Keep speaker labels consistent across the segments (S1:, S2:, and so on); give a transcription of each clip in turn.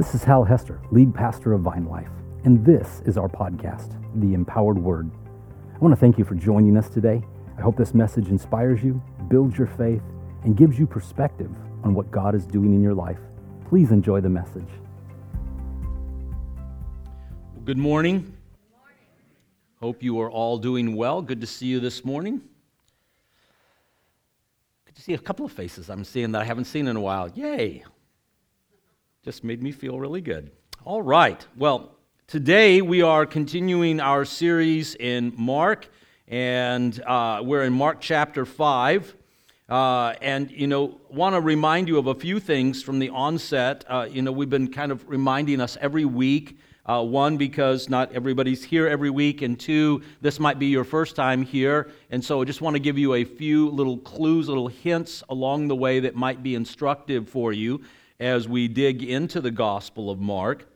S1: This is Hal Hester, lead pastor of VineLife, and this is our podcast, The Empowered Word. I want to thank you for joining us today. I hope this message inspires you, builds your faith, and gives you perspective on what God is doing in your life. Please enjoy the message.
S2: Good morning. Hope you are all doing well. Good to see you this morning. Good to see a couple of faces I'm seeing that I haven't seen in a while. Yay! Just made me feel really good. All right. Well, today we are continuing our series in Mark, and uh, we're in Mark chapter 5. Uh, and, you know, want to remind you of a few things from the onset. Uh, you know, we've been kind of reminding us every week uh, one, because not everybody's here every week, and two, this might be your first time here. And so I just want to give you a few little clues, little hints along the way that might be instructive for you as we dig into the Gospel of Mark.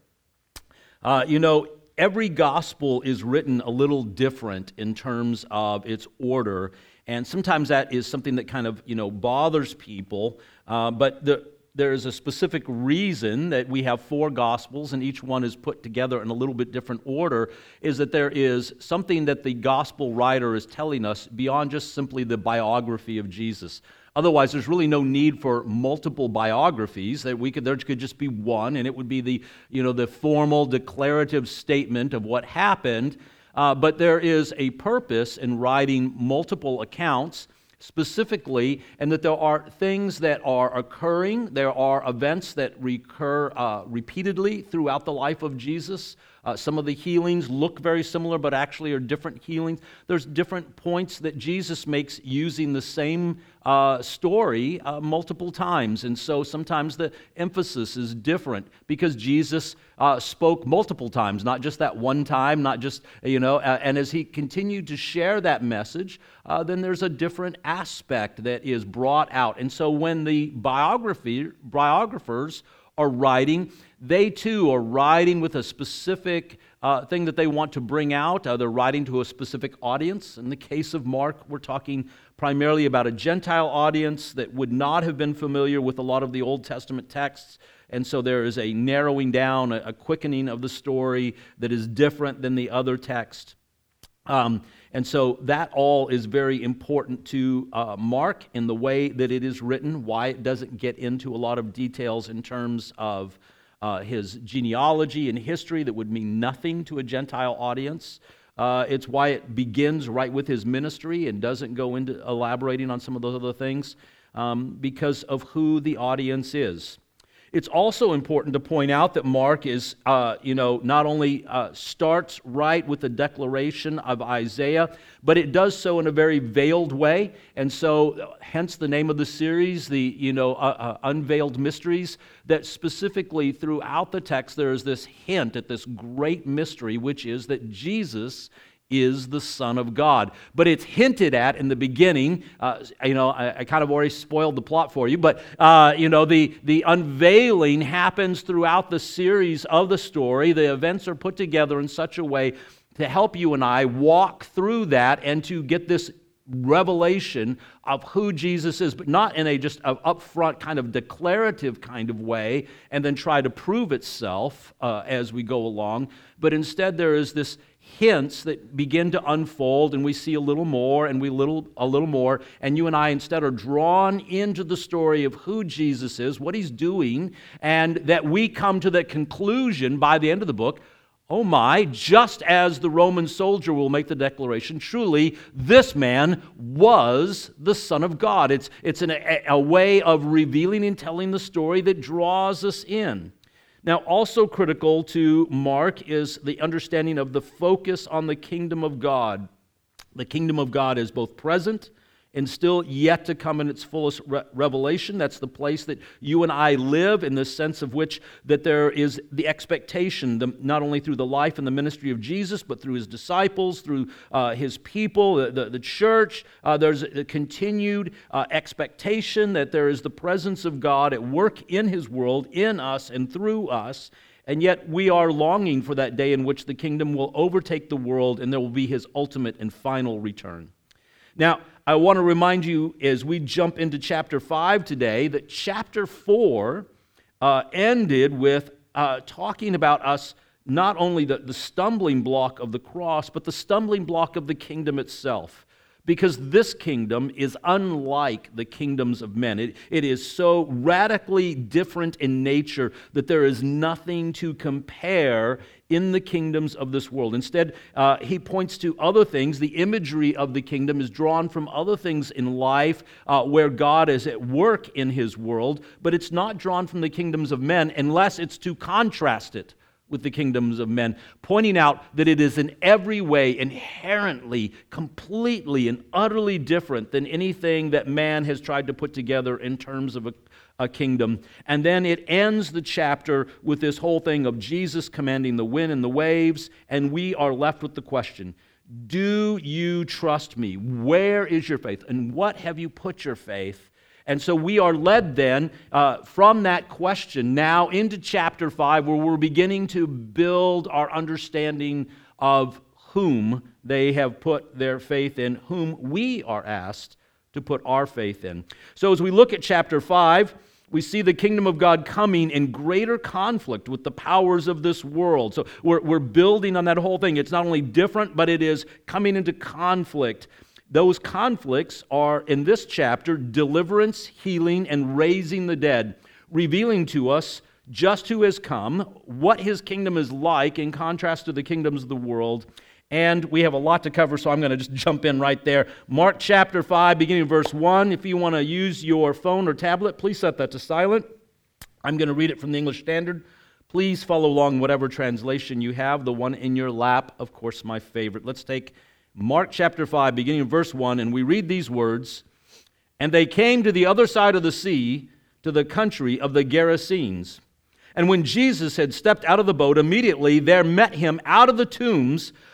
S2: Uh, you know, every gospel is written a little different in terms of its order. And sometimes that is something that kind of, you know, bothers people. Uh, but the, there's a specific reason that we have four gospels and each one is put together in a little bit different order is that there is something that the gospel writer is telling us beyond just simply the biography of jesus otherwise there's really no need for multiple biographies that we could there could just be one and it would be the you know the formal declarative statement of what happened uh, but there is a purpose in writing multiple accounts specifically, and that there are things that are occurring, there are events that recur uh, repeatedly throughout the life of Jesus. Uh, some of the healings look very similar, but actually are different healings. There's different points that Jesus makes using the same uh, story uh, multiple times. And so sometimes the emphasis is different because Jesus uh, spoke multiple times, not just that one time, not just, you know, and as he continued to share that message, uh, then there's a different aspect that is brought out. And so when the biography, biographers are writing, they too are writing with a specific uh, thing that they want to bring out. Uh, they're writing to a specific audience. In the case of Mark, we're talking primarily about a Gentile audience that would not have been familiar with a lot of the Old Testament texts. And so there is a narrowing down, a, quickening of the story that is different than the other text. Um, and so that all is very important to uh, Mark in the way that it is written, why it doesn't get into a lot of details in terms of uh, his genealogy and history that would mean nothing to a Gentile audience. Uh, it's why it begins right with his ministry and doesn't go into elaborating on some of those other things um, because of who the audience is. It's also important to point out that Mark is, uh, you know, not only uh, starts right with the declaration of Isaiah, but it does so in a very veiled way. And so, hence the name of the series, the, you know, uh, uh Unveiled Mysteries, that specifically throughout the text there is this hint at this great mystery, which is that Jesus is the Son of God. But it's hinted at in the beginning. Uh, you know, I, I, kind of already spoiled the plot for you, but, uh, you know, the, the unveiling happens throughout the series of the story. The events are put together in such a way to help you and I walk through that and to get this revelation of who Jesus is, but not in a just a upfront kind of declarative kind of way and then try to prove itself uh, as we go along. But instead, there is this hints that begin to unfold and we see a little more and we little a little more and you and I instead are drawn into the story of who Jesus is, what he's doing and that we come to that conclusion by the end of the book Oh my, just as the Roman soldier will make the declaration, truly, this man was the Son of God. It's, it's an, a, a way of revealing and telling the story that draws us in. Now, also critical to Mark is the understanding of the focus on the kingdom of God. The kingdom of God is both present and still yet to come in its fullest re- revelation. That's the place that you and I live, in the sense of which that there is the expectation, the, not only through the life and the ministry of Jesus, but through his disciples, through uh, his people, the, the, the church. Uh, there's a continued uh, expectation that there is the presence of God at work in his world, in us, and through us. And yet, we are longing for that day in which the kingdom will overtake the world and there will be his ultimate and final return. Now, I want to remind you as we jump into chapter 5 today that chapter 4 uh, ended with uh, talking about us not only the, the stumbling block of the cross, but the stumbling block of the kingdom itself because this kingdom is unlike the kingdoms of men. It, it is so radically different in nature that there is nothing to compare in the kingdoms of this world. Instead, uh, he points to other things. The imagery of the kingdom is drawn from other things in life uh, where God is at work in his world, but it's not drawn from the kingdoms of men unless it's to contrast it with the kingdoms of men, pointing out that it is in every way inherently, completely, and utterly different than anything that man has tried to put together in terms of a, a kingdom. And then it ends the chapter with this whole thing of Jesus commanding the wind and the waves, and we are left with the question Do you trust me? Where is your faith? And what have you put your faith? And so we are led then uh, from that question now into chapter 5, where we're beginning to build our understanding of whom they have put their faith in, whom we are asked to put our faith in. So as we look at chapter 5, we see the kingdom of God coming in greater conflict with the powers of this world. So we're, we're building on that whole thing. It's not only different, but it is coming into conflict those conflicts are in this chapter deliverance, healing, and raising the dead, revealing to us just who has come, what his kingdom is like in contrast to the kingdoms of the world. And we have a lot to cover, so I'm going to just jump in right there. Mark chapter 5, beginning verse 1. If you want to use your phone or tablet, please set that to silent. I'm going to read it from the English Standard. Please follow along whatever translation you have, the one in your lap, of course, my favorite. Let's take Mark chapter 5, beginning of verse 1, and we read these words And they came to the other side of the sea, to the country of the Gerasenes. And when Jesus had stepped out of the boat, immediately there met him out of the tombs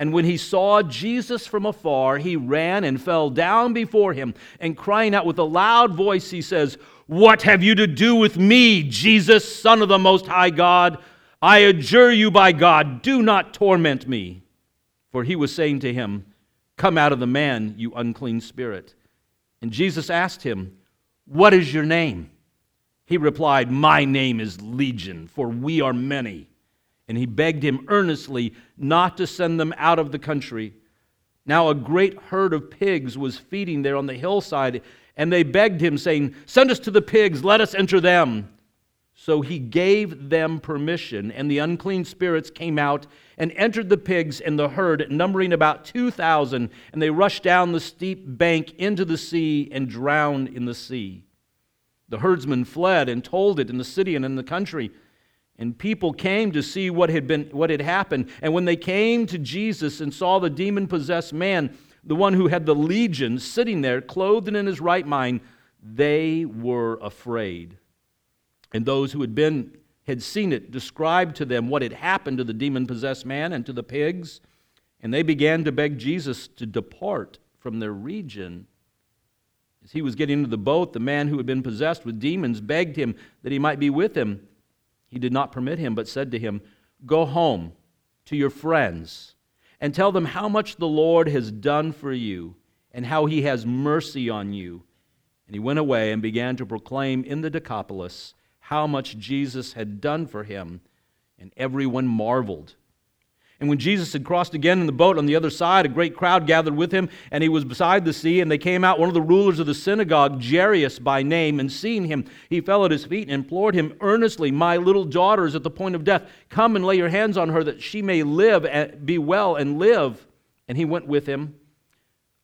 S2: And when he saw Jesus from afar, he ran and fell down before him, and crying out with a loud voice, he says, What have you to do with me, Jesus, Son of the Most High God? I adjure you by God, do not torment me. For he was saying to him, Come out of the man, you unclean spirit. And Jesus asked him, what is your name? He replied, My name is Legion, for we are many. And he begged him earnestly not to send them out of the country. Now a great herd of pigs was feeding there on the hillside, and they begged him, saying, Send us to the pigs, let us enter them. So he gave them permission, and the unclean spirits came out and entered the pigs and the herd, numbering about 2,000, and they rushed down the steep bank into the sea and drowned in the sea. The herdsmen fled and told it in the city and in the country. And people came to see what had, been, what had happened. And when they came to Jesus and saw the demon possessed man, the one who had the legion, sitting there, clothed and in his right mind, they were afraid. And those who had been had seen it, described to them what had happened to the demon possessed man and to the pigs, and they began to beg Jesus to depart from their region. As he was getting into the boat, the man who had been possessed with demons begged him that he might be with him. He did not permit him, but said to him, Go home to your friends and tell them how much the Lord has done for you and how he has mercy on you. And he went away and began to proclaim in the Decapolis how much Jesus had done for him, and everyone marveled. And when Jesus had crossed again in the boat on the other side, a great crowd gathered with him, and he was beside the sea. And they came out, one of the rulers of the synagogue, Jairus by name, and seeing him, he fell at his feet and implored him earnestly, My little daughter is at the point of death. Come and lay your hands on her that she may live and be well and live. And he went with him.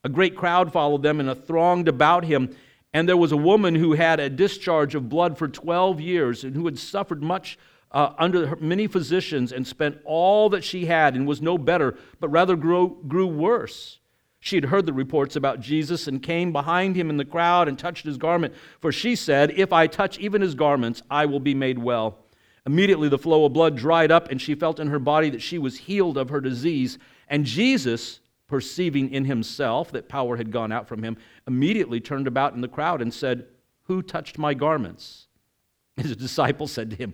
S2: A great crowd followed them, and thronged about him. And there was a woman who had a discharge of blood for 12 years and who had suffered much uh, under many physicians and spent all that she had and was no better, but rather grew, grew worse. She had heard the reports about Jesus and came behind him in the crowd and touched his garment, for she said, If I touch even his garments, I will be made well. Immediately the flow of blood dried up, and she felt in her body that she was healed of her disease. And Jesus perceiving in himself that power had gone out from him, immediately turned about in the crowd and said, Who touched my garments? His disciples said to him,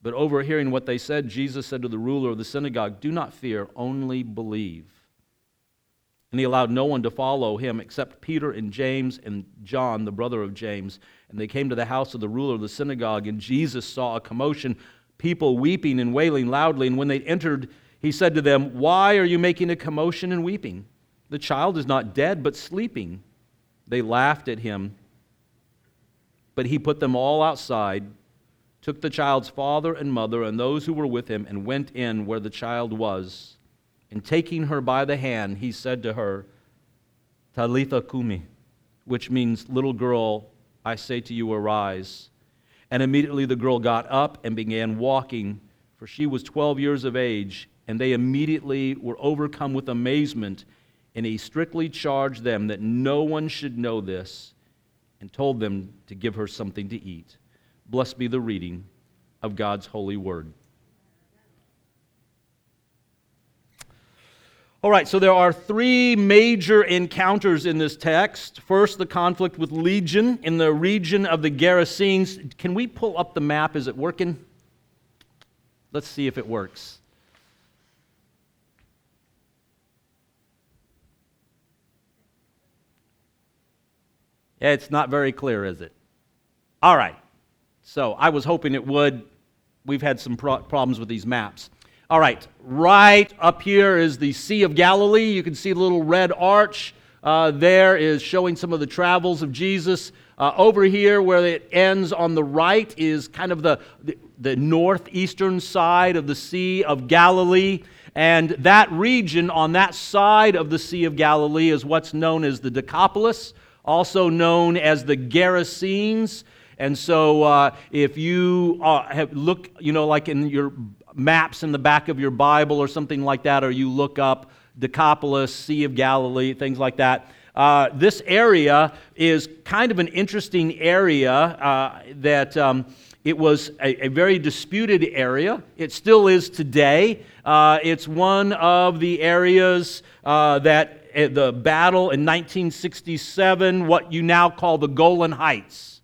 S2: But overhearing what they said, Jesus said to the ruler of the synagogue, Do not fear, only believe. And he allowed no one to follow him except Peter and James and John, the brother of James. And they came to the house of the ruler of the synagogue, and Jesus saw a commotion, people weeping and wailing loudly. And when they entered, he said to them, Why are you making a commotion and weeping? The child is not dead, but sleeping. They laughed at him. But he put them all outside, took the child's father and mother and those who were with him, and went in where the child was. And taking her by the hand, he said to her, Talitha cumi, which means, Little girl, I say to you, arise. And immediately the girl got up and began walking, for she was 12 years of age. And they immediately were overcome with amazement. And he strictly charged them that no one should know this, and told them to give her something to eat. Blessed be the reading of God's holy word. All right, so there are three major encounters in this text. First, the conflict with Legion in the region of the Gerasenes. Can we pull up the map? Is it working? Let's see if it works. Yeah, it's not very clear, is it? All right. So I was hoping it would. We've had some pro- problems with these maps. All right, right up here is the Sea of Galilee. You can see the little red arch uh, there is showing some of the travels of Jesus. Uh, over here, where it ends on the right, is kind of the, the, the northeastern side of the Sea of Galilee. And that region on that side of the Sea of Galilee is what's known as the Decapolis, also known as the Gerasenes. And so, uh, if you uh, look, you know, like in your maps in the back of your Bible or something like that, or you look up Decapolis, Sea of Galilee, things like that. Uh, this area is kind of an interesting area uh, that um, it was a, a, very disputed area. It still is today. Uh, it's one of the areas uh, that uh, the battle in 1967, what you now call the Golan Heights.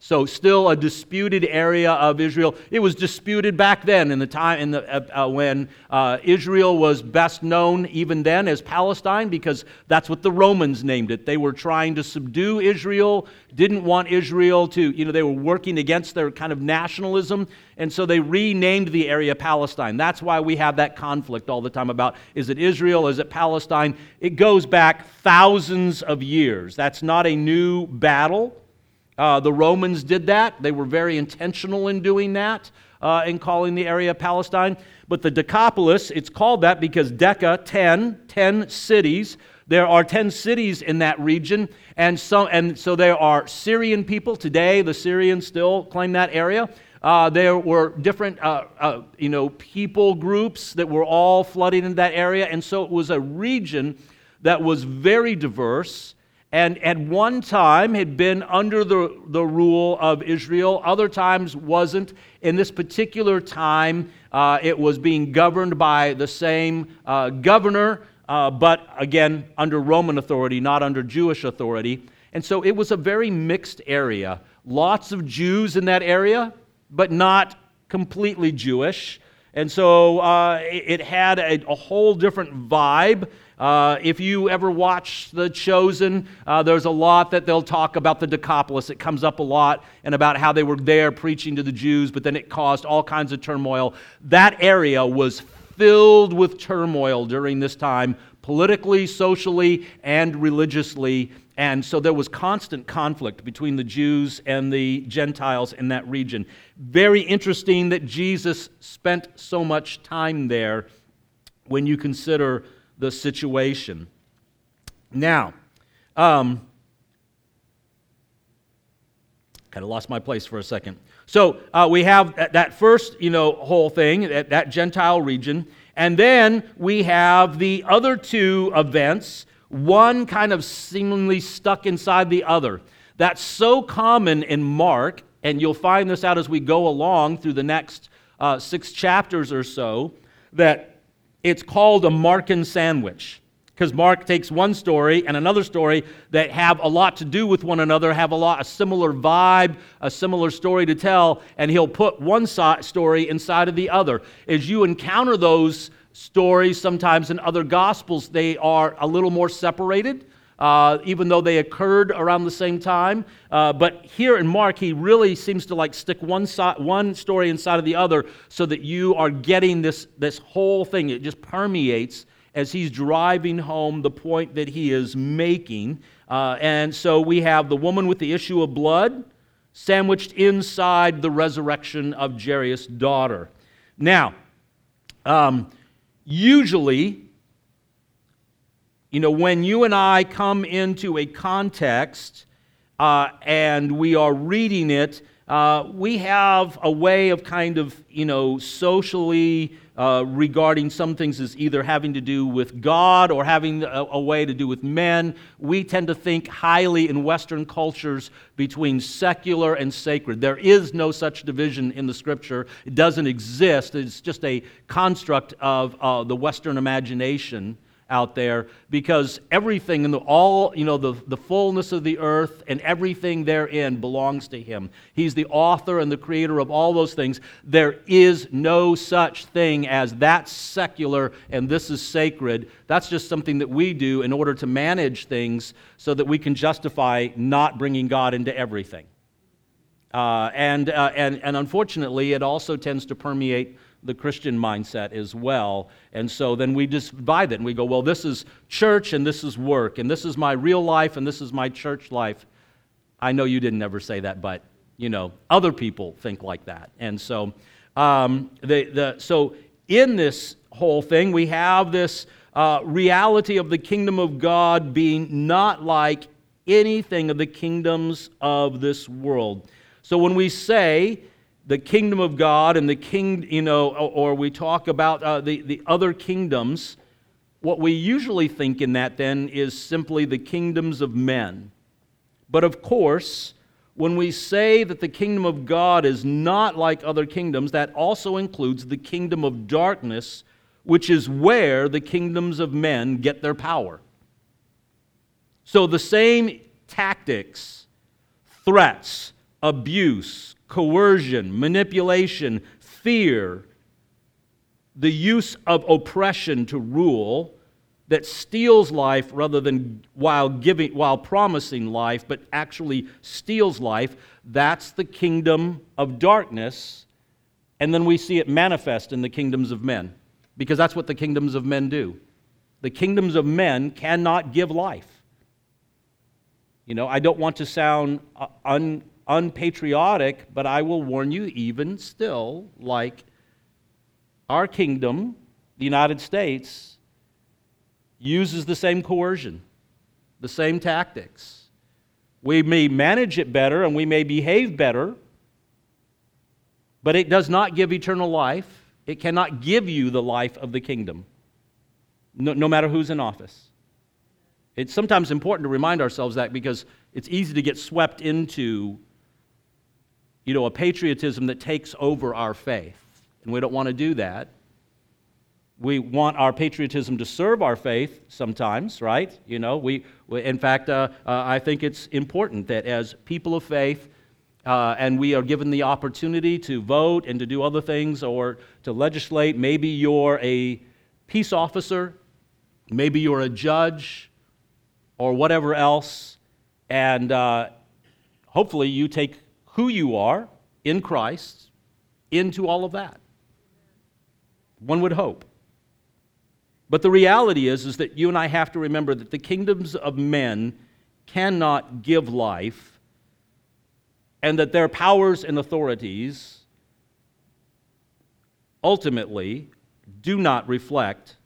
S2: So, still a disputed area of Israel. It was disputed back then in the time in the, uh, uh, when uh, Israel was best known, even then, as Palestine, because that's what the Romans named it. They were trying to subdue Israel, didn't want Israel to, you know, they were working against their kind of nationalism, and so they renamed the area Palestine. That's why we have that conflict all the time about is it Israel, is it Palestine? It goes back thousands of years. That's not a new battle. Uh, the Romans did that. They were very intentional in doing that, uh, in calling the area Palestine. But the Decapolis, it's called that because Deca, 10, 10 cities. There are 10 cities in that region, and so, and so there are Syrian people. Today, the Syrians still claim that area. Uh, there were different uh, uh, you know, people groups that were all flooding into that area, and so it was a region that was very diverse and at one time had been under the, the rule of Israel, other times wasn't. In this particular time, uh, it was being governed by the same uh, governor, uh, but again, under Roman authority, not under Jewish authority. And so it was a very mixed area. Lots of Jews in that area, but not completely Jewish. And so uh, it had a, a whole different vibe uh, if you ever watch The Chosen, uh, there's a lot that they'll talk about the Decapolis. It comes up a lot and about how they were there preaching to the Jews, but then it caused all kinds of turmoil. That area was filled with turmoil during this time, politically, socially, and religiously. And so there was constant conflict between the Jews and the Gentiles in that region. Very interesting that Jesus spent so much time there when you consider the situation. Now, um, kind of lost my place for a second. So uh, we have that, that, first, you know, whole thing, that, that Gentile region, and then we have the other two events, one kind of seemingly stuck inside the other. That's so common in Mark, and you'll find this out as we go along through the next uh, six chapters or so, that it's called a Markan sandwich because Mark takes one story and another story that have a lot to do with one another, have a lot a similar vibe, a similar story to tell, and he'll put one story inside of the other. As you encounter those stories sometimes in other gospels, they are a little more separated. Uh, even though they occurred around the same time. Uh, but here in Mark, he really seems to like stick one, so- one story inside of the other so that you are getting this, this whole thing. It just permeates as he's driving home the point that he is making. Uh, and so we have the woman with the issue of blood sandwiched inside the resurrection of Jairus' daughter. Now, um, usually, you know, when you and I come into a context uh, and we are reading it, uh, we have a way of kind of, you know, socially uh, regarding some things as either having to do with God or having a, a, way to do with men. We tend to think highly in Western cultures between secular and sacred. There is no such division in the scripture, it doesn't exist. It's just a construct of uh, the Western imagination out there because everything in the all you know the, the fullness of the earth and everything therein belongs to him. He's the author and the creator of all those things. There is no such thing as that's secular and this is sacred. That's just something that we do in order to manage things so that we can justify not bringing god into everything. Uh, and, uh, and, and unfortunately it also tends to permeate the Christian mindset as well. And so then we just divide it and we go, well, this is church and this is work, and this is my real life and this is my church life. I know you didn't ever say that, but you know, other people think like that. And so, um, the, the, so in this whole thing, we have this uh, reality of the kingdom of God being not like anything of the kingdoms of this world. So when we say the kingdom of God and the king, you know, or we talk about uh, the, the other kingdoms, what we usually think in that then is simply the kingdoms of men. But of course, when we say that the kingdom of God is not like other kingdoms, that also includes the kingdom of darkness, which is where the kingdoms of men get their power. So the same tactics, threats, abuse, coercion, manipulation, fear, the use of oppression to rule that steals life rather than while giving while promising life but actually steals life that's the kingdom of darkness. And then we see it manifest in the kingdoms of men because that's what the kingdoms of men do. The kingdoms of men cannot give life. You know i don't want to sound uh, un, unpatriotic, but I will warn you, even still, like our kingdom, the United States, uses the same coercion, the same tactics. We may manage it better and we may behave better, but it does not give eternal life. It cannot give you the life of the kingdom, no, no matter who's in office. It's sometimes important to remind ourselves that because it's easy to get swept into you know, a patriotism that takes over our faith. And we don't want to do that. We want our patriotism to serve our faith sometimes, right? You know, we, we in fact, uh, uh, I think it's important that as people of faith, uh, and we are given the opportunity to vote and to do other things or to legislate. Maybe you're a peace officer, maybe you're a judge, or whatever else, and uh, hopefully you take who you are in Christ into all of that. One would hope. But the reality is, is that you and I have to remember that the kingdoms of men cannot give life, and that their powers and authorities ultimately do not reflect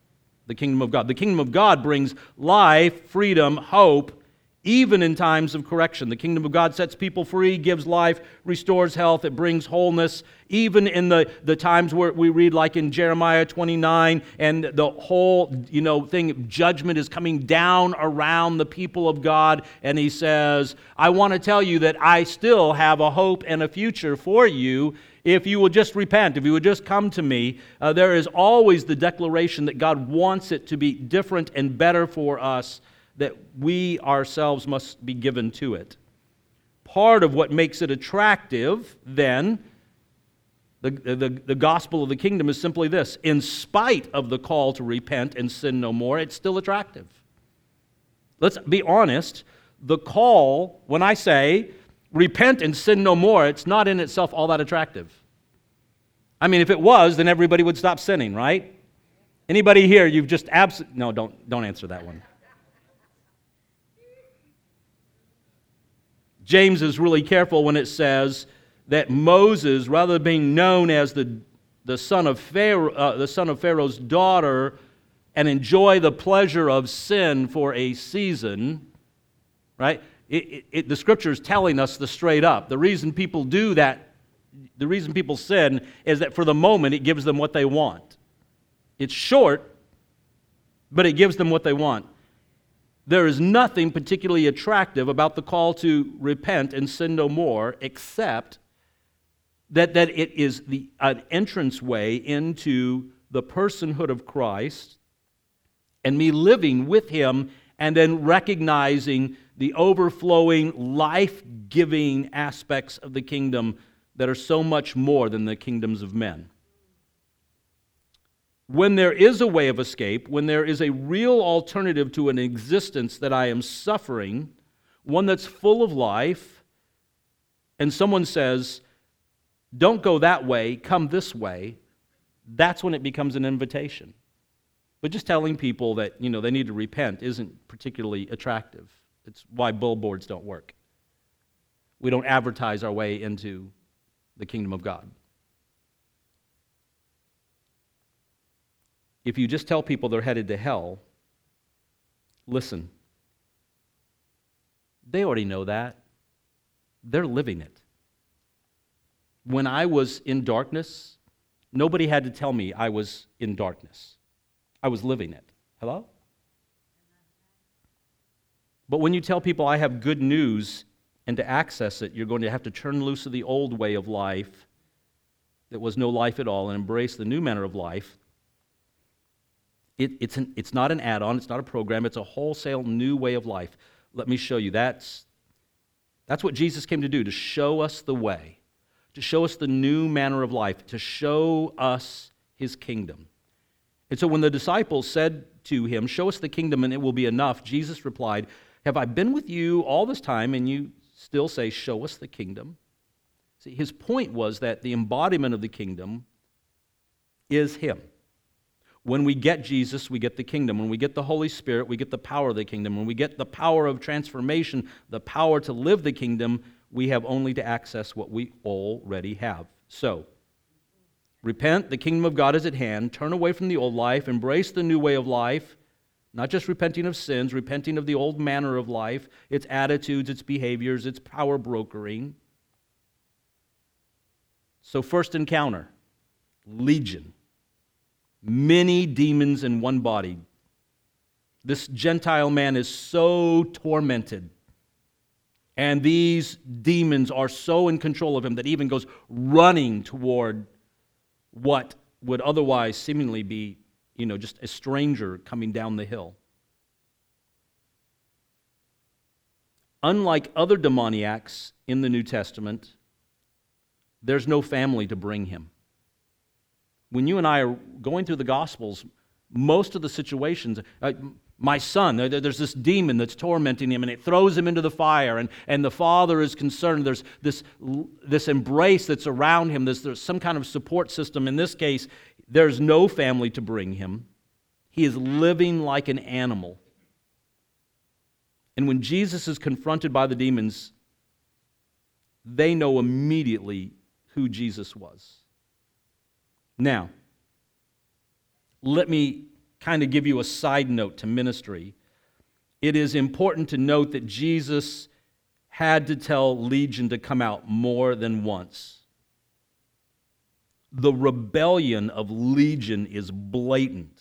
S2: the kingdom of God. The kingdom of God brings life, freedom, hope, even in times of correction. The kingdom of God sets people free, gives life, restores health, it brings wholeness, even in the, the times where we read, like in Jeremiah 29, and the whole you know thing, judgment is coming down around the people of God, and he says, I want to tell you that I still have a hope and a future for you if you will just repent, if you would just come to me, uh, there is always the declaration that God wants it to be different and better for us that we ourselves must be given to it. Part of what makes it attractive, then, the, the, the gospel of the kingdom is simply this in spite of the call to repent and sin no more, it's still attractive. Let's be honest. The call, when I say repent and sin no more, it's not in itself all that attractive. I mean, if it was, then everybody would stop sinning, right? Anybody here, you've just absolutely, no, don't, don't answer that one. James is really careful when it says that Moses, rather than being known as the, the, son, of Pharaoh, uh, the son of Pharaoh's daughter and enjoy the pleasure of sin for a season, right? It, it, it, the scripture is telling us the straight up. The reason people do that, the reason people sin, is that for the moment it gives them what they want. It's short, but it gives them what they want. There is nothing particularly attractive about the call to repent and sin no more, except that, that it is the, an entranceway into the personhood of Christ and me living with Him and then recognizing the overflowing, life giving aspects of the kingdom that are so much more than the kingdoms of men when there is a way of escape, when there is a real alternative to an existence that I am suffering, one that's full of life, and someone says, Don't go that way, come this way, that's when it becomes an invitation. But just telling people that you know they need to repent isn't particularly attractive. It's why billboards don't work. We don't advertise our way into the kingdom of God. If you just tell people they're headed to hell, listen, they already know that. They're living it. When I was in darkness, nobody had to tell me I was in darkness. I was living it. Hello? But when you tell people I have good news and to access it, you're going to have to turn loose of the old way of life that was no life at all and embrace the new manner of life it, it's, an, it's not an add on, it's not a program, it's a wholesale new way of life. Let me show you. That's, that's what Jesus came to do, to show us the way, to show us the new manner of life, to show us his kingdom. And so when the disciples said to him, Show us the kingdom and it will be enough, Jesus replied, Have I been with you all this time and you still say, Show us the kingdom? See, his point was that the embodiment of the kingdom is him. When we get Jesus, we get the kingdom. When we get the Holy Spirit, we get the power of the kingdom. When we get the power of transformation, the power to live the kingdom, we have only to access what we already have. So, repent, the kingdom of God is at hand. Turn away from the old life, embrace the new way of life. Not just repenting of sins, repenting of the old manner of life, its attitudes, its behaviors, its power brokering. So, first encounter legion many demons in one body. This Gentile man is so tormented. And these demons are so in control of him that he even goes running toward what would otherwise seemingly be, you know, just a stranger coming down the hill. Unlike other demoniacs in the New Testament, there's no family to bring him when you and I are going through the Gospels, most of the situations, uh, my son, there's this demon that's tormenting him, and it throws him into the fire, and, and the father is concerned. There's this, this embrace that's around him, there's, there's some kind of support system. In this case, there's no family to bring him. He is living like an animal. And when Jesus is confronted by the demons, they know immediately who Jesus was. Now, let me kind of give you a side note to ministry, it is important to note that Jesus had to tell Legion to come out more than once. The rebellion of Legion is blatant,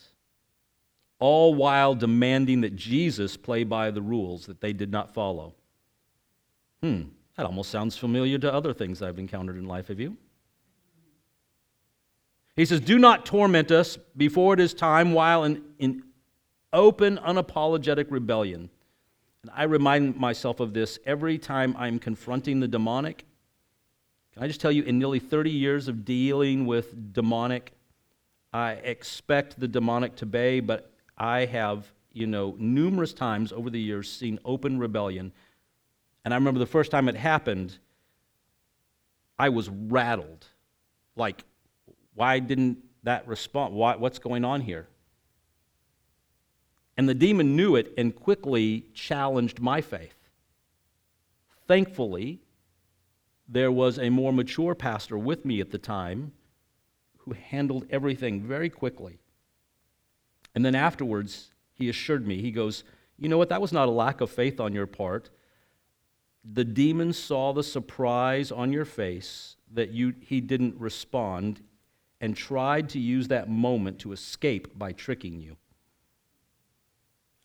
S2: all while demanding that Jesus play by the rules that they did not follow. Hmm, that almost sounds familiar to other things I've encountered in life. Have you? He says, Do not torment us before it is time while in, in open, unapologetic rebellion. And I remind myself of this every time I'm confronting the demonic. Can I just tell you, in nearly 30 years of dealing with demonic, I expect the demonic to obey, but I have, you know, numerous times over the years seen open rebellion. And I remember the first time it happened, I was rattled. Like, why didn't that respond? Why, what's going on here? And the demon knew it and quickly challenged my faith. Thankfully, there was a more mature pastor with me at the time who handled everything very quickly. And then afterwards, he assured me, he goes, You know what? That was not a lack of faith on your part. The demon saw the surprise on your face that you, he didn't respond and tried to use that moment to escape by tricking you.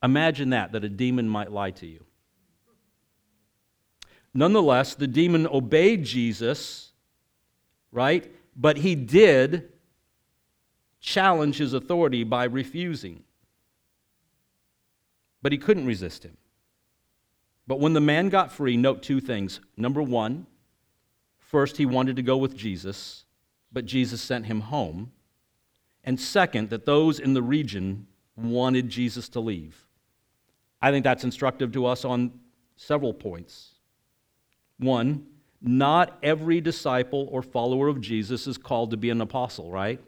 S2: Imagine that, that a demon might lie to you. Nonetheless, the demon obeyed Jesus, right? But he did challenge his authority by refusing. But he couldn't resist him. But when the man got free, note two things. Number one, first, he wanted to go with Jesus, but Jesus sent him home. And second, that those in the region wanted Jesus to leave. I think that's instructive to us on several points. One, not every disciple or follower of Jesus is called to be an apostle, right?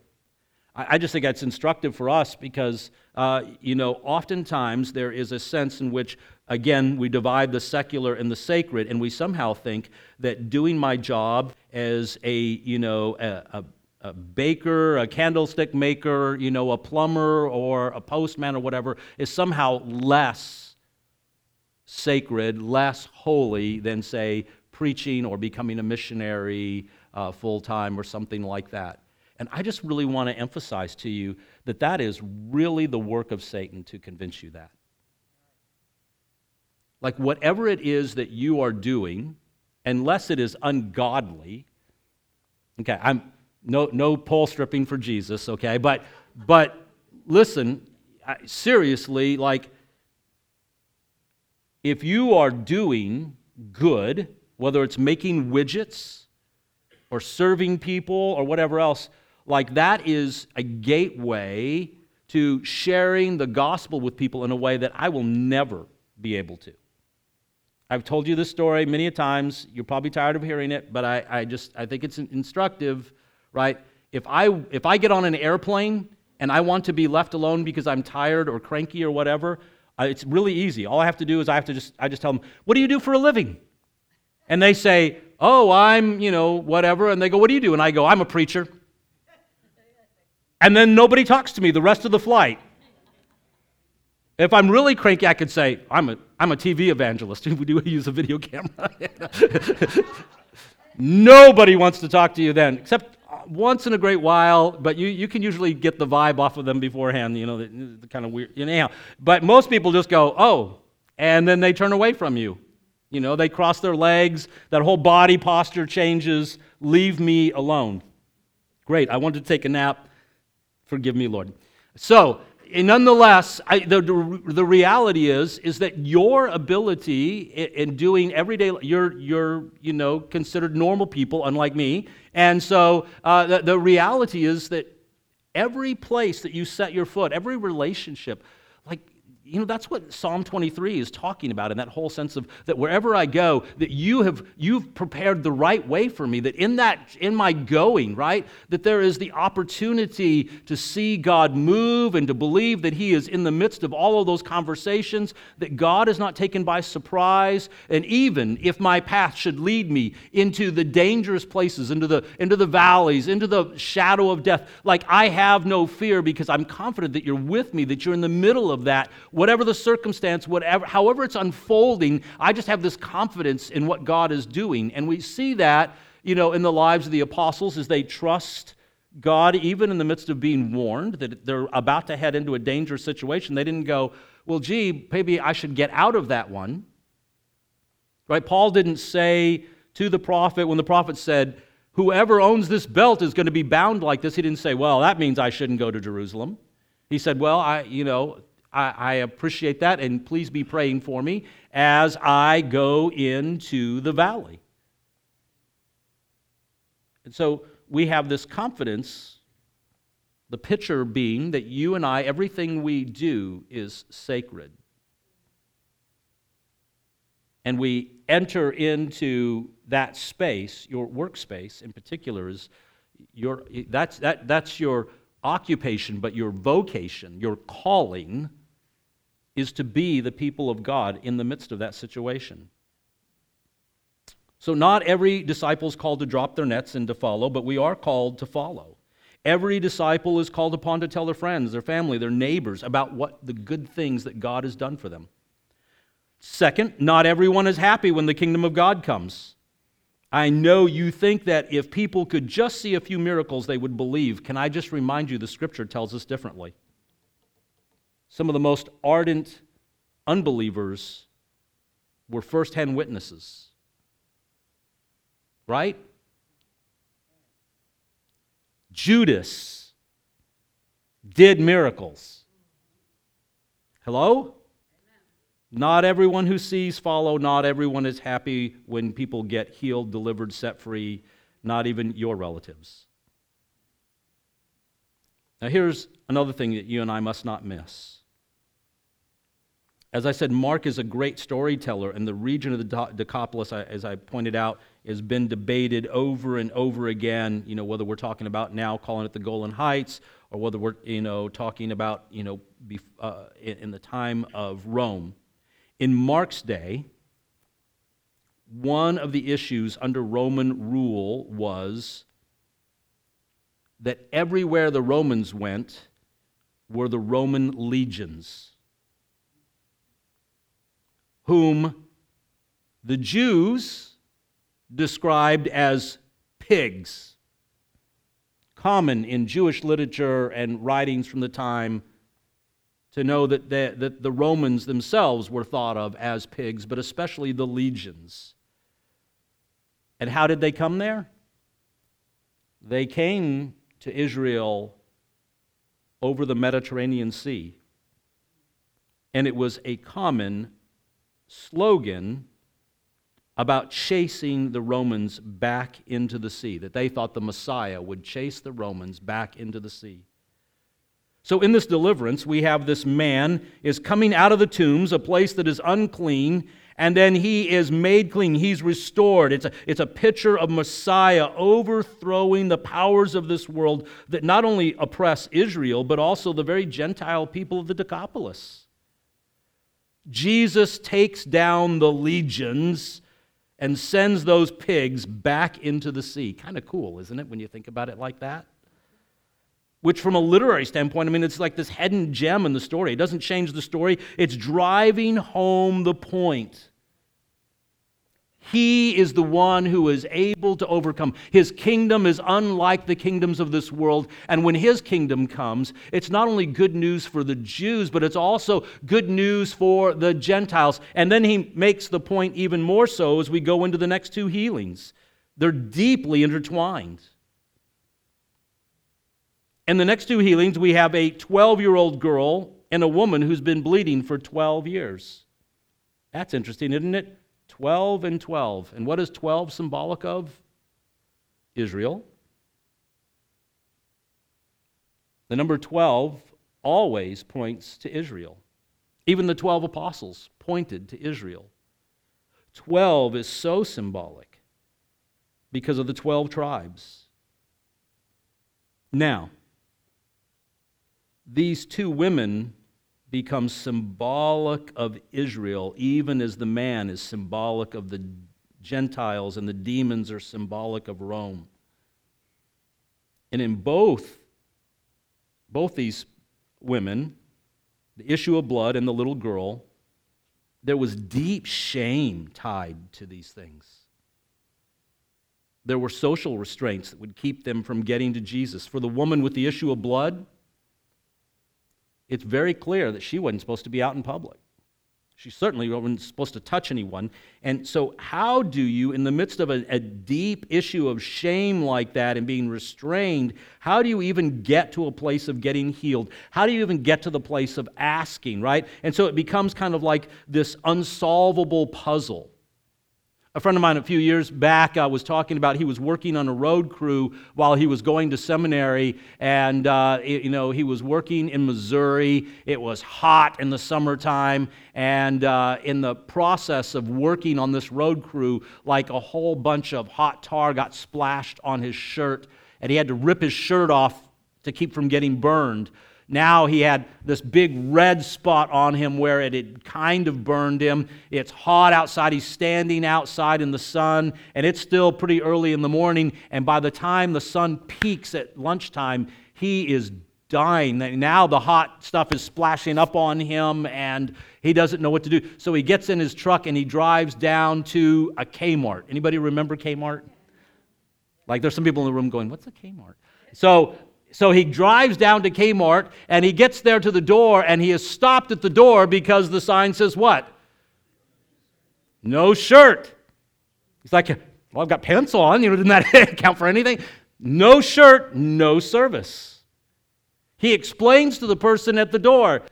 S2: I just think that's instructive for us because, uh, you know, oftentimes there is a sense in which, again, we divide the secular and the sacred, and we somehow think that doing my job as a, you know, a, a a baker, a candlestick maker, you know, a plumber or a postman or whatever is somehow less sacred, less holy than, say, preaching or becoming a missionary uh, full time or something like that. And I just really want to emphasize to you that that is really the work of Satan to convince you that. Like, whatever it is that you are doing, unless it is ungodly, okay, I'm no, no pole stripping for Jesus, okay? But, but listen, seriously, like, if you are doing good, whether it's making widgets or serving people or whatever else, like that is a gateway to sharing the gospel with people in a way that I will never be able to. I've told you this story many a times. You're probably tired of hearing it, but I, I just I think it's instructive right? If I, if I get on an airplane and I want to be left alone because I'm tired or cranky or whatever, it's really easy. All I have to do is I have to just, I just tell them, what do you do for a living? And they say, oh, I'm, you know, whatever. And they go, what do you do? And I go, I'm a preacher. And then nobody talks to me the rest of the flight. If I'm really cranky, I could say, I'm a, I'm a TV evangelist. We do use a video camera. Nobody wants to talk to you then, except uh, once in a great while, but you, you can usually get the vibe off of them beforehand, you know, the, the kind of weird, anyhow. But most people just go, oh, and then they turn away from you. You know, they cross their legs, that whole body posture changes, leave me alone. Great, I want to take a nap. Forgive me, Lord. So, nonetheless, I, the, the reality is, is that your ability in, in doing everyday, you're, you're, you know, considered normal people, unlike me. And so uh, the, the reality is that every place that you set your foot, every relationship, like you know that's what psalm 23 is talking about in that whole sense of that wherever i go that you have you've prepared the right way for me that in that in my going right that there is the opportunity to see god move and to believe that he is in the midst of all of those conversations that god is not taken by surprise. And even if my path should lead me into the dangerous places into the into the valleys into the shadow of death like i have no fear because i'm confident that you're with me that you're in the middle of that whatever the circumstance, whatever, however it's unfolding, I just have this confidence in what God is doing. And we see that, you know, in the lives of the apostles as they trust God, even in the midst of being warned that they're about to head into a dangerous situation. They didn't go, well, gee, maybe I should get out of that one. Right? Paul didn't say to the prophet, when the prophet said, Whoever owns this belt is going to be bound like this, he didn't say, Well, that means I shouldn't go to Jerusalem. He said, Well, I, you know, I, I appreciate that, and please be praying for me as I go into the valley. And so we have this confidence, the picture being that you and I, everything we do is sacred. And we enter into that space, your workspace in particular, is your, that's, that, that's your occupation, but your vocation, your calling is to be the people of God in the midst of that situation. So, not every disciple is called to drop their nets and to follow, but we are called to follow. Every disciple is called upon to tell their friends, their family, their neighbors about what the good things that God has done for them. Second, not everyone is happy when the kingdom of God comes. I know you think that if people could just see a few miracles, they would believe. Can I just remind you the scripture tells us differently? Some of the most ardent unbelievers were firsthand witnesses. Right? Judas did miracles. Hello? Not everyone who sees follow. Not everyone is happy when people get healed, delivered, set free. Not even your relatives. Now, here's another thing that you and I must not miss. As I said, Mark is a great storyteller, and the region of the Decapolis, as I pointed out, has been debated over and over again. You know, whether we're talking about now calling it the Golan Heights, or whether we're you know talking about you know uh, in the time of Rome. In Mark's day, one of the issues under Roman rule was that everywhere the Romans went were the Roman legions whom the Jews described as pigs. Common in Jewish literature and writings from the time to know that the, that the Romans themselves were thought of as pigs, but especially the legions. And how did they come there? They came to Israel over the Mediterranean Sea. And it was a common slogan about chasing the Romans back into the sea, that they thought the Messiah would chase the Romans back into the sea. So in this deliverance, we have this man is coming out of the tombs, a place that is unclean, and then he is made clean. He's restored. It's a, it's a picture of Messiah overthrowing the powers of this world that not only oppress Israel, but also the very Gentile people of the Decapolis. Jesus takes down the legions and sends those pigs back into the sea. Kind of cool, isn't it, when you think about it like that? Which, from a literary standpoint, I mean, it's like this hidden gem in the story. It doesn't change the story, it's driving home the point he is the one who is able to overcome. His kingdom is unlike the kingdoms of this world. And when his kingdom comes, it's not only good news for the Jews, but it's also good news for the Gentiles. And then he makes the point even more so as we go into the next two healings. They're deeply intertwined. In the next two healings, we have a 12 year old girl and a woman who's been bleeding for 12 years. That's interesting, isn't it? 12 and 12. And what is 12 symbolic of? Israel. The number 12 always points to Israel. Even the 12 apostles pointed to Israel. 12 is so symbolic because of the 12 tribes. Now, these two women become symbolic of Israel, even as the man is symbolic of the Gentiles and the demons are symbolic of Rome. And in both, both these women, the issue of blood and the little girl, there was deep shame tied to these things. There were social restraints that would keep them from getting to Jesus. For the woman with the issue of blood, it's very clear that she wasn't supposed to be out in public. She certainly wasn't supposed to touch anyone. And so, how do you, in the midst of a, a, deep issue of shame like that and being restrained, how do you even get to a place of getting healed? How do you even get to the place of asking, right? And so, it becomes kind of like this unsolvable puzzle. A friend of mine a few years back uh, was talking about he was working on a road crew while he was going to seminary, and uh, it, you know he was working in Missouri. It was hot in the summertime, and uh, in the process of working on this road crew, like a whole bunch of hot tar got splashed on his shirt, and he had to rip his shirt off to keep from getting burned. Now he had this big red spot on him where it had kind of burned him. It's hot outside. He's standing outside in the sun, and it's still pretty early in the morning. And by the time the sun peaks at lunchtime, he is dying. Now the hot stuff is splashing up on him, and he doesn't know what to do. So he gets in his truck and he drives down to a Kmart. Anybody remember Kmart? Like there's some people in the room going, "What's a Kmart?" So so he drives down to Kmart and he gets there to the door and he is stopped at the door because the sign says what? No shirt. He's like, well, I've got pants on. You know, didn't that count for anything? No shirt, no service. He explains to the person at the door,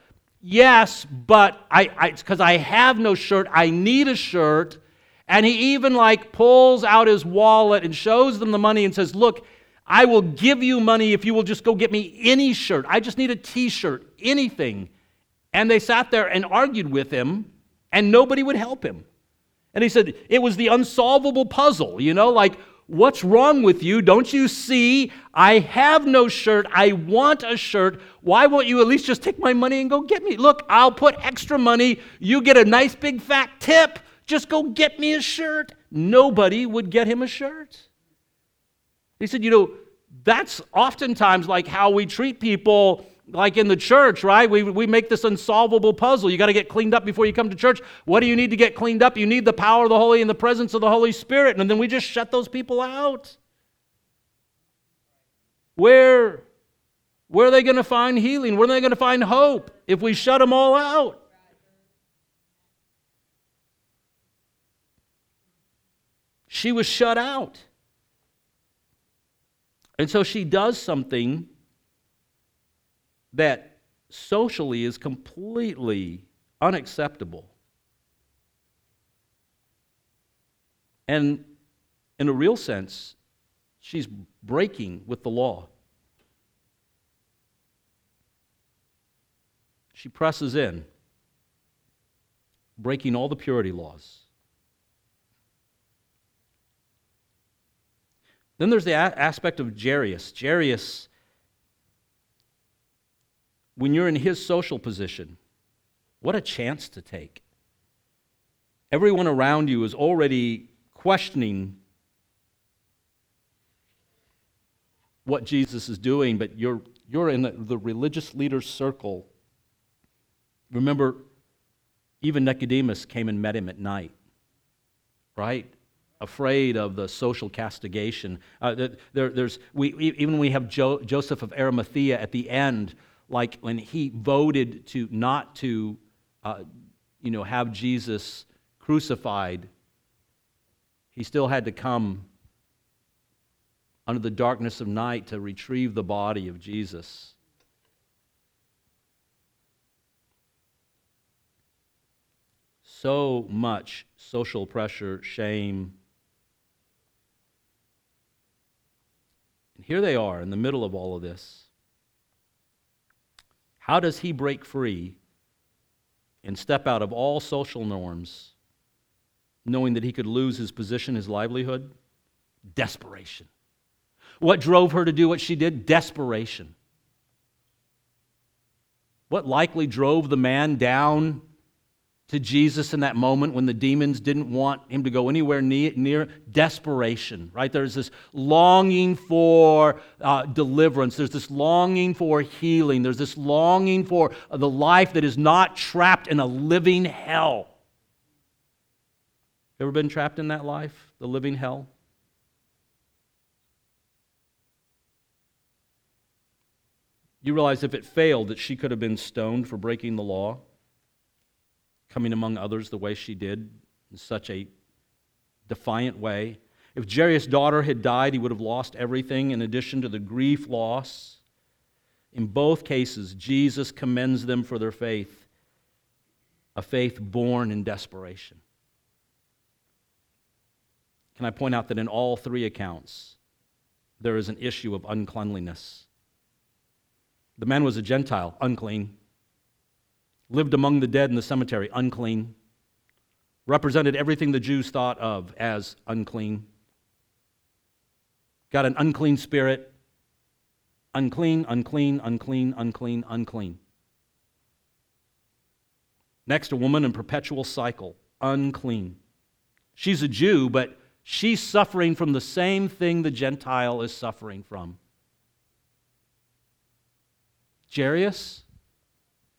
S2: yes, but I, because I, I have no shirt, I need a shirt. And he even like pulls out his wallet and shows them the money and says, look, I will give you money if you will just go get me any shirt. I just need a t shirt, anything. And they sat there and argued with him, and nobody would help him. And he said, It was the unsolvable puzzle, you know, like, what's wrong with you? Don't you see? I have no shirt. I want a shirt. Why won't you at least just take my money and go get me? Look, I'll put extra money. You get a nice big fat tip. Just go get me a shirt. Nobody would get him a shirt. He said, you know, that's oftentimes like how we treat people like in the church, right? We, we make this unsolvable puzzle. You got to get cleaned up before you come to church. What do you need to get cleaned up? You need the power of the Holy and the presence of the Holy Spirit. And then we just shut those people out. Where, where are they going to find healing? Where are they going to find hope if we shut them all out? She was shut out. And so she does something that socially is completely unacceptable. And in a real sense, she's breaking with the law. She presses in, breaking all the purity laws. Then there's the a- aspect of Jairus. Jairus, when you're in his social position, what a chance to take. Everyone around you is already questioning what Jesus is doing, but you're, you're in the, the religious leader's circle. Remember, even Nicodemus came and met him at night, right? Afraid of the social castigation. Uh, there, there's, we, even we have jo- Joseph of Arimathea at the end, like when he voted to not to, uh, you know, have Jesus crucified, he still had to come under the darkness of night to retrieve the body of Jesus. So much social pressure, shame, And here they are in the middle of all of this. How does he break free and step out of all social norms, knowing that he could lose his position, his livelihood? Desperation. What drove her to do what she did? Desperation. What likely drove the man down to Jesus in that moment when the demons didn't want him to go anywhere near, near desperation, right? There's this longing for uh, deliverance. There's this longing for healing. There's this longing for the life that is not trapped in a living hell. Ever been trapped in that life, the living hell? You realize if it failed, that she could have been stoned for breaking the law coming among others the way she did in such a defiant way. If Jairus' daughter had died, he would have lost everything in addition to the grief loss. In both cases, Jesus commends them for their faith, a faith born in desperation. Can I point out that in all three accounts, there is an issue of uncleanliness? The man was a Gentile, unclean lived among the dead in the cemetery, unclean, represented everything the Jews thought of as unclean, got an unclean spirit, unclean, unclean, unclean, unclean, unclean. Next, a woman in perpetual cycle, unclean. She's a Jew, but she's suffering from the same thing the Gentile is suffering from. Jairus,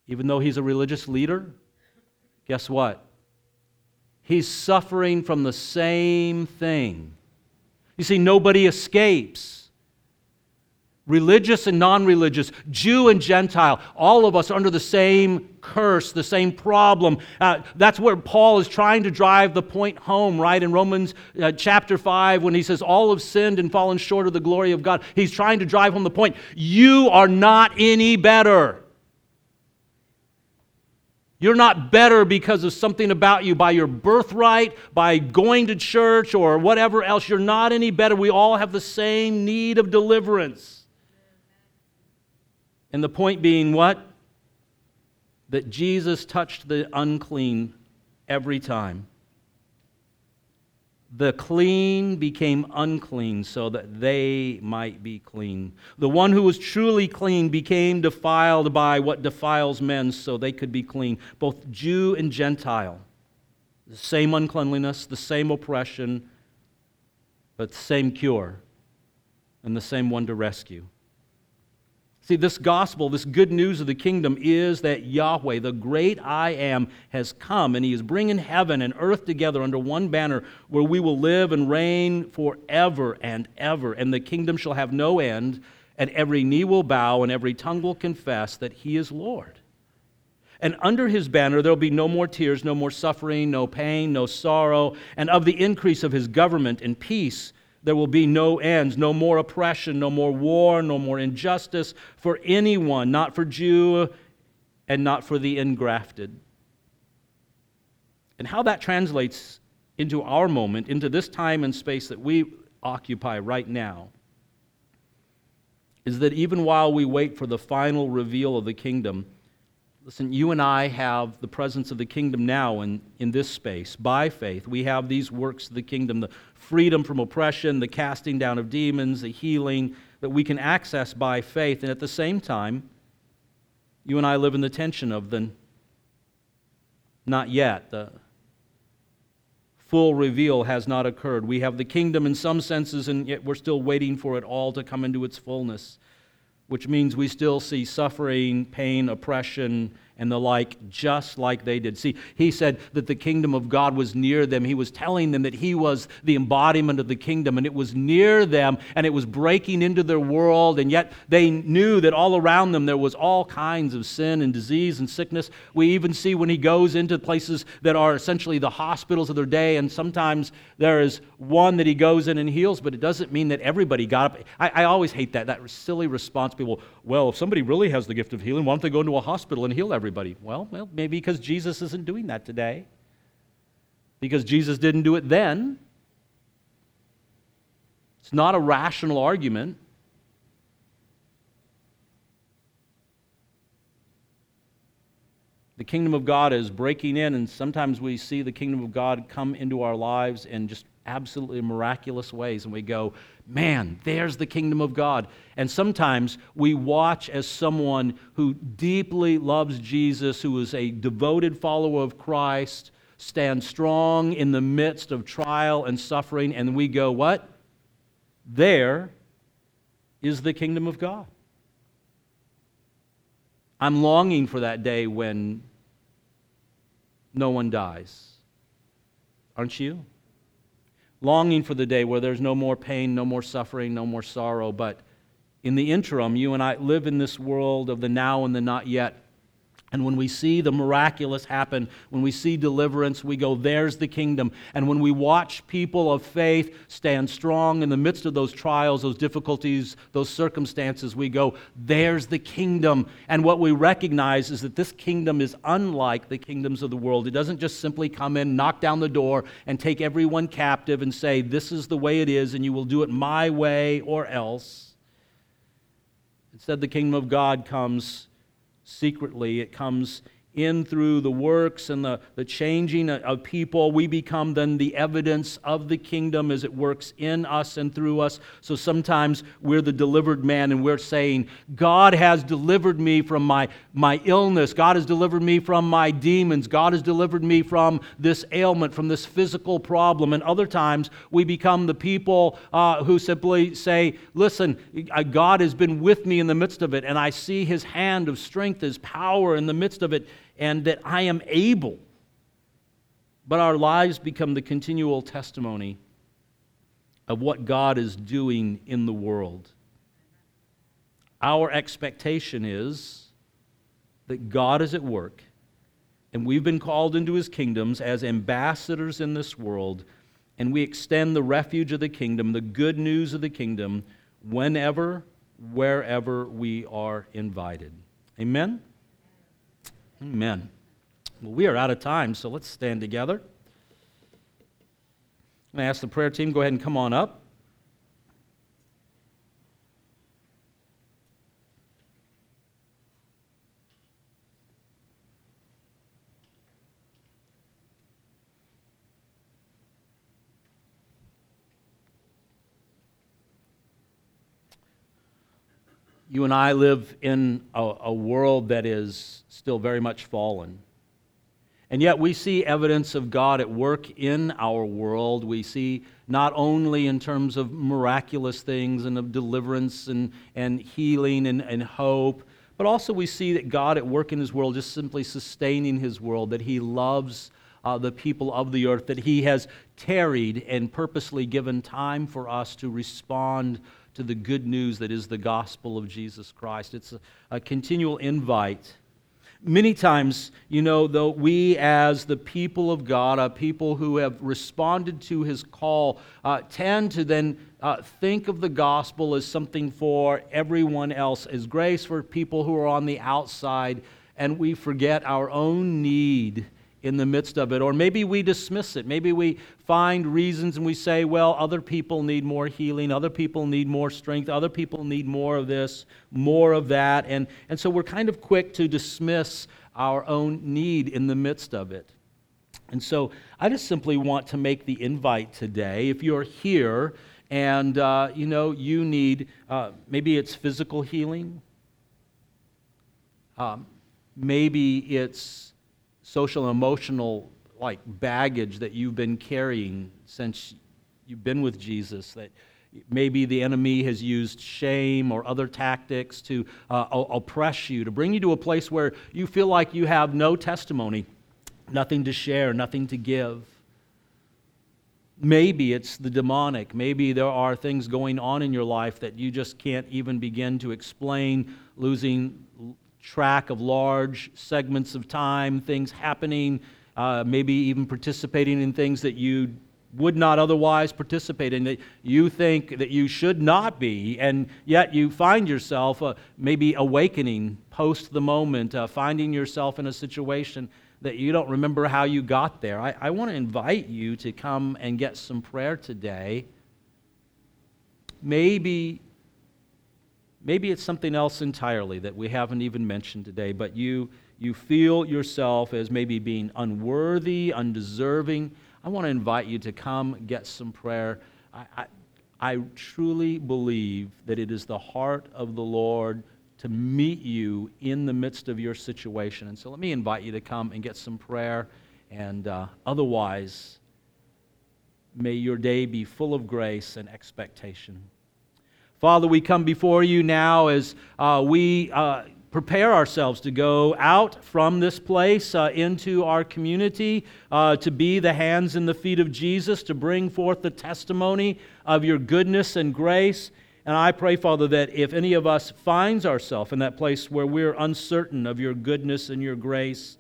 S2: even though he's a religious leader, guess what? He's suffering from the same thing. You see, nobody escapes. Religious and non religious, Jew and Gentile, all of us are under the same curse, the same problem. Uh, that's where Paul is trying to drive the point home, right? In Romans uh, chapter 5, when he says, All have sinned and fallen short of the glory of God, he's trying to drive home the point. You are not any better. You're not better because of something about you, by your birthright, by going to church, or whatever else. You're not any better. We all have the same need of deliverance. And the point being what? That Jesus touched the unclean every time the clean became unclean so that they might be clean. The one who was truly clean became defiled by what defiles men so they could be clean, both Jew and Gentile. The same uncleanliness, the same oppression, but the same cure and the same one to rescue. See, this gospel, this good news of the kingdom is that Yahweh, the great I am, has come and he is bringing heaven and earth together under one banner where we will live and reign forever and ever. And the kingdom shall have no end, and every knee will bow and every tongue will confess that he is Lord. And under his banner there will be no more tears, no more suffering, no pain, no sorrow, and of the increase of his government and peace there will be no ends, no more oppression, no more war, no more injustice for anyone, not for Jew and not for the engrafted. And how that translates into our moment, into this time and space that we occupy right now, is that even while we wait for the final reveal of the kingdom, Listen, you and I have the presence of the kingdom now in, in this space by faith. We have these works of the kingdom the freedom from oppression, the casting down of demons, the healing that we can access by faith. And at the same time, you and I live in the tension of the not yet. The full reveal has not occurred. We have the kingdom in some senses, and yet we're still waiting for it all to come into its fullness which means we still see suffering, pain, oppression, and the like, just like they did. See, he said that the kingdom of God was near them. He was telling them that he was the embodiment of the kingdom, and it was near them, and it was breaking into their world, and yet they knew that all around them there was all kinds of sin and disease and sickness. We even see when he goes into places that are essentially the hospitals of their day, and sometimes there is one that he goes in and heals, but it doesn't mean that everybody got up. I, I always hate that, that silly response. People, well, if somebody really has the gift of healing, why don't they go into a hospital and heal everybody? Everybody? Well, well, maybe because Jesus isn't doing that today. Because Jesus didn't do it then. It's not a rational argument. the kingdom of God is breaking in, and sometimes we see the kingdom of God come into our lives in just absolutely miraculous ways, and we go, man, there's the kingdom of God. And sometimes we watch as someone who deeply loves Jesus, who is a devoted follower of Christ, stand strong in the midst of trial and suffering, and we go, what? There is the kingdom of God. I'm longing for that day when no one dies. Aren't you? Longing for the day where there's no more pain, no more suffering, no more sorrow. But in the interim, you and I live in this world of the now and the not yet. And when we see the miraculous happen, when we see deliverance, we go, there's the kingdom. And when we watch people of faith stand strong in the midst of those trials, those difficulties, those circumstances, we go, there's the kingdom. And what we recognize is that this kingdom is unlike the kingdoms of the world. It doesn't just simply come in, knock down the door, and take everyone captive and say, this is the way it is, and you will do it my way or else. Instead, the kingdom of God comes secretly. It comes in through the works and the, the changing of people, we become then the evidence of the kingdom as it works in us and through us. So sometimes we're the delivered man and we're saying, God has delivered me from my, my illness. God has delivered me from my demons. God has delivered me from this ailment, from this physical problem. And other times we become the people uh, who simply say, Listen, God has been with me in the midst of it, and I see his hand of strength, his power in the midst of it and that I am able. But our lives become the continual testimony of what God is doing in the world. Our expectation is that God is at work, and we've been called into his kingdoms as ambassadors in this world, and we extend the refuge of the kingdom, the good news of the kingdom, whenever, wherever we are invited. Amen? Amen. Well, we are out of time, so let's stand together. I'm going to ask the prayer team, go ahead and come on up. You and I live in a, a world that is still very much fallen. And yet we see evidence of God at work in our world. We see not only in terms of miraculous things and of deliverance and, and healing and, and hope, but also we see that God at work in His world, just simply sustaining His world, that He loves uh, the people of the earth, that He has tarried and purposely given time for us to respond to the good news that is the gospel of Jesus Christ. It's a, a continual invite. Many times, you know, though we as the people of God, a people who have responded to his call, uh, tend to then uh, think of the gospel as something for everyone else, as grace for people who are on the outside, and we forget our own need in the midst of it. Or maybe we dismiss it. Maybe we find reasons and we say, well, other people need more healing, other people need more strength, other people need more of this, more of that. And, and so we're kind of quick to dismiss our own need in the midst of it. And so I just simply want to make the invite today. If you're here and uh, you know you need, uh, maybe it's physical healing, um, maybe it's social emotional like baggage that you've been carrying since you've been with Jesus that maybe the enemy has used shame or other tactics to uh, oppress you to bring you to a place where you feel like you have no testimony nothing to share nothing to give. Maybe it's the demonic. Maybe there are things going on in your life that you just can't even begin to explain losing track of large segments of time, things happening, uh, maybe even participating in things that you would not otherwise participate in, that you think that you should not be, and yet you find yourself uh, maybe awakening post the moment, uh, finding yourself in a situation that you don't remember how you got there. I, I want to invite you to come and get some prayer today. Maybe Maybe it's something else entirely that we haven't even mentioned today, but you, you feel yourself as maybe being unworthy, undeserving, I want to invite you to come get some prayer. I, I, I truly believe that it is the heart of the Lord to meet you in the midst of your situation. And so let me invite you to come and get some prayer. And uh, otherwise, may your day be full of grace and expectation. Father, we come before you now as uh, we uh, prepare ourselves to go out from this place uh, into our community, uh, to be the hands and the feet of Jesus, to bring forth the testimony of your goodness and grace. And I pray, Father, that if any of us finds ourselves in that place where we're uncertain of your goodness and your grace,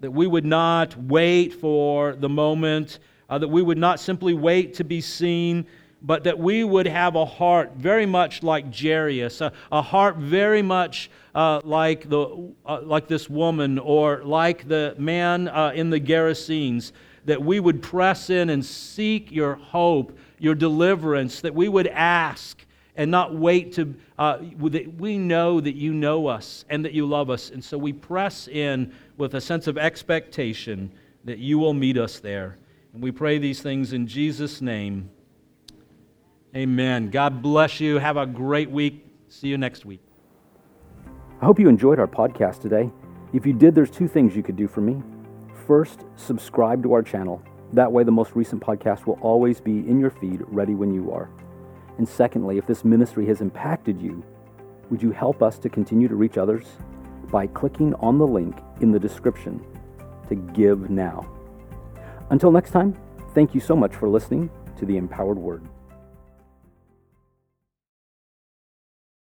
S2: that we would not wait for the moment, uh, that we would not simply wait to be seen, but that we would have a heart very much like Jairus, a, a heart very much uh, like, the, uh, like this woman or like the man uh, in the Gerasenes, that we would press in and seek your hope, your deliverance, that we would ask and not wait to, uh, we know that you know us and that you love us. And so we press in with a sense of expectation that you will meet us there. And we pray these things in Jesus' name. Amen. God bless you. Have a great week. See you next week.
S1: I hope you enjoyed our podcast today. If you did, there's two things you could do for me. First, subscribe to our channel. That way, the most recent podcast will always be in your feed, ready when you are. And secondly, if this ministry has impacted you, would you help us to continue to reach others by clicking on the link in the description to give now? Until next time, thank you so much for listening to the Empowered Word.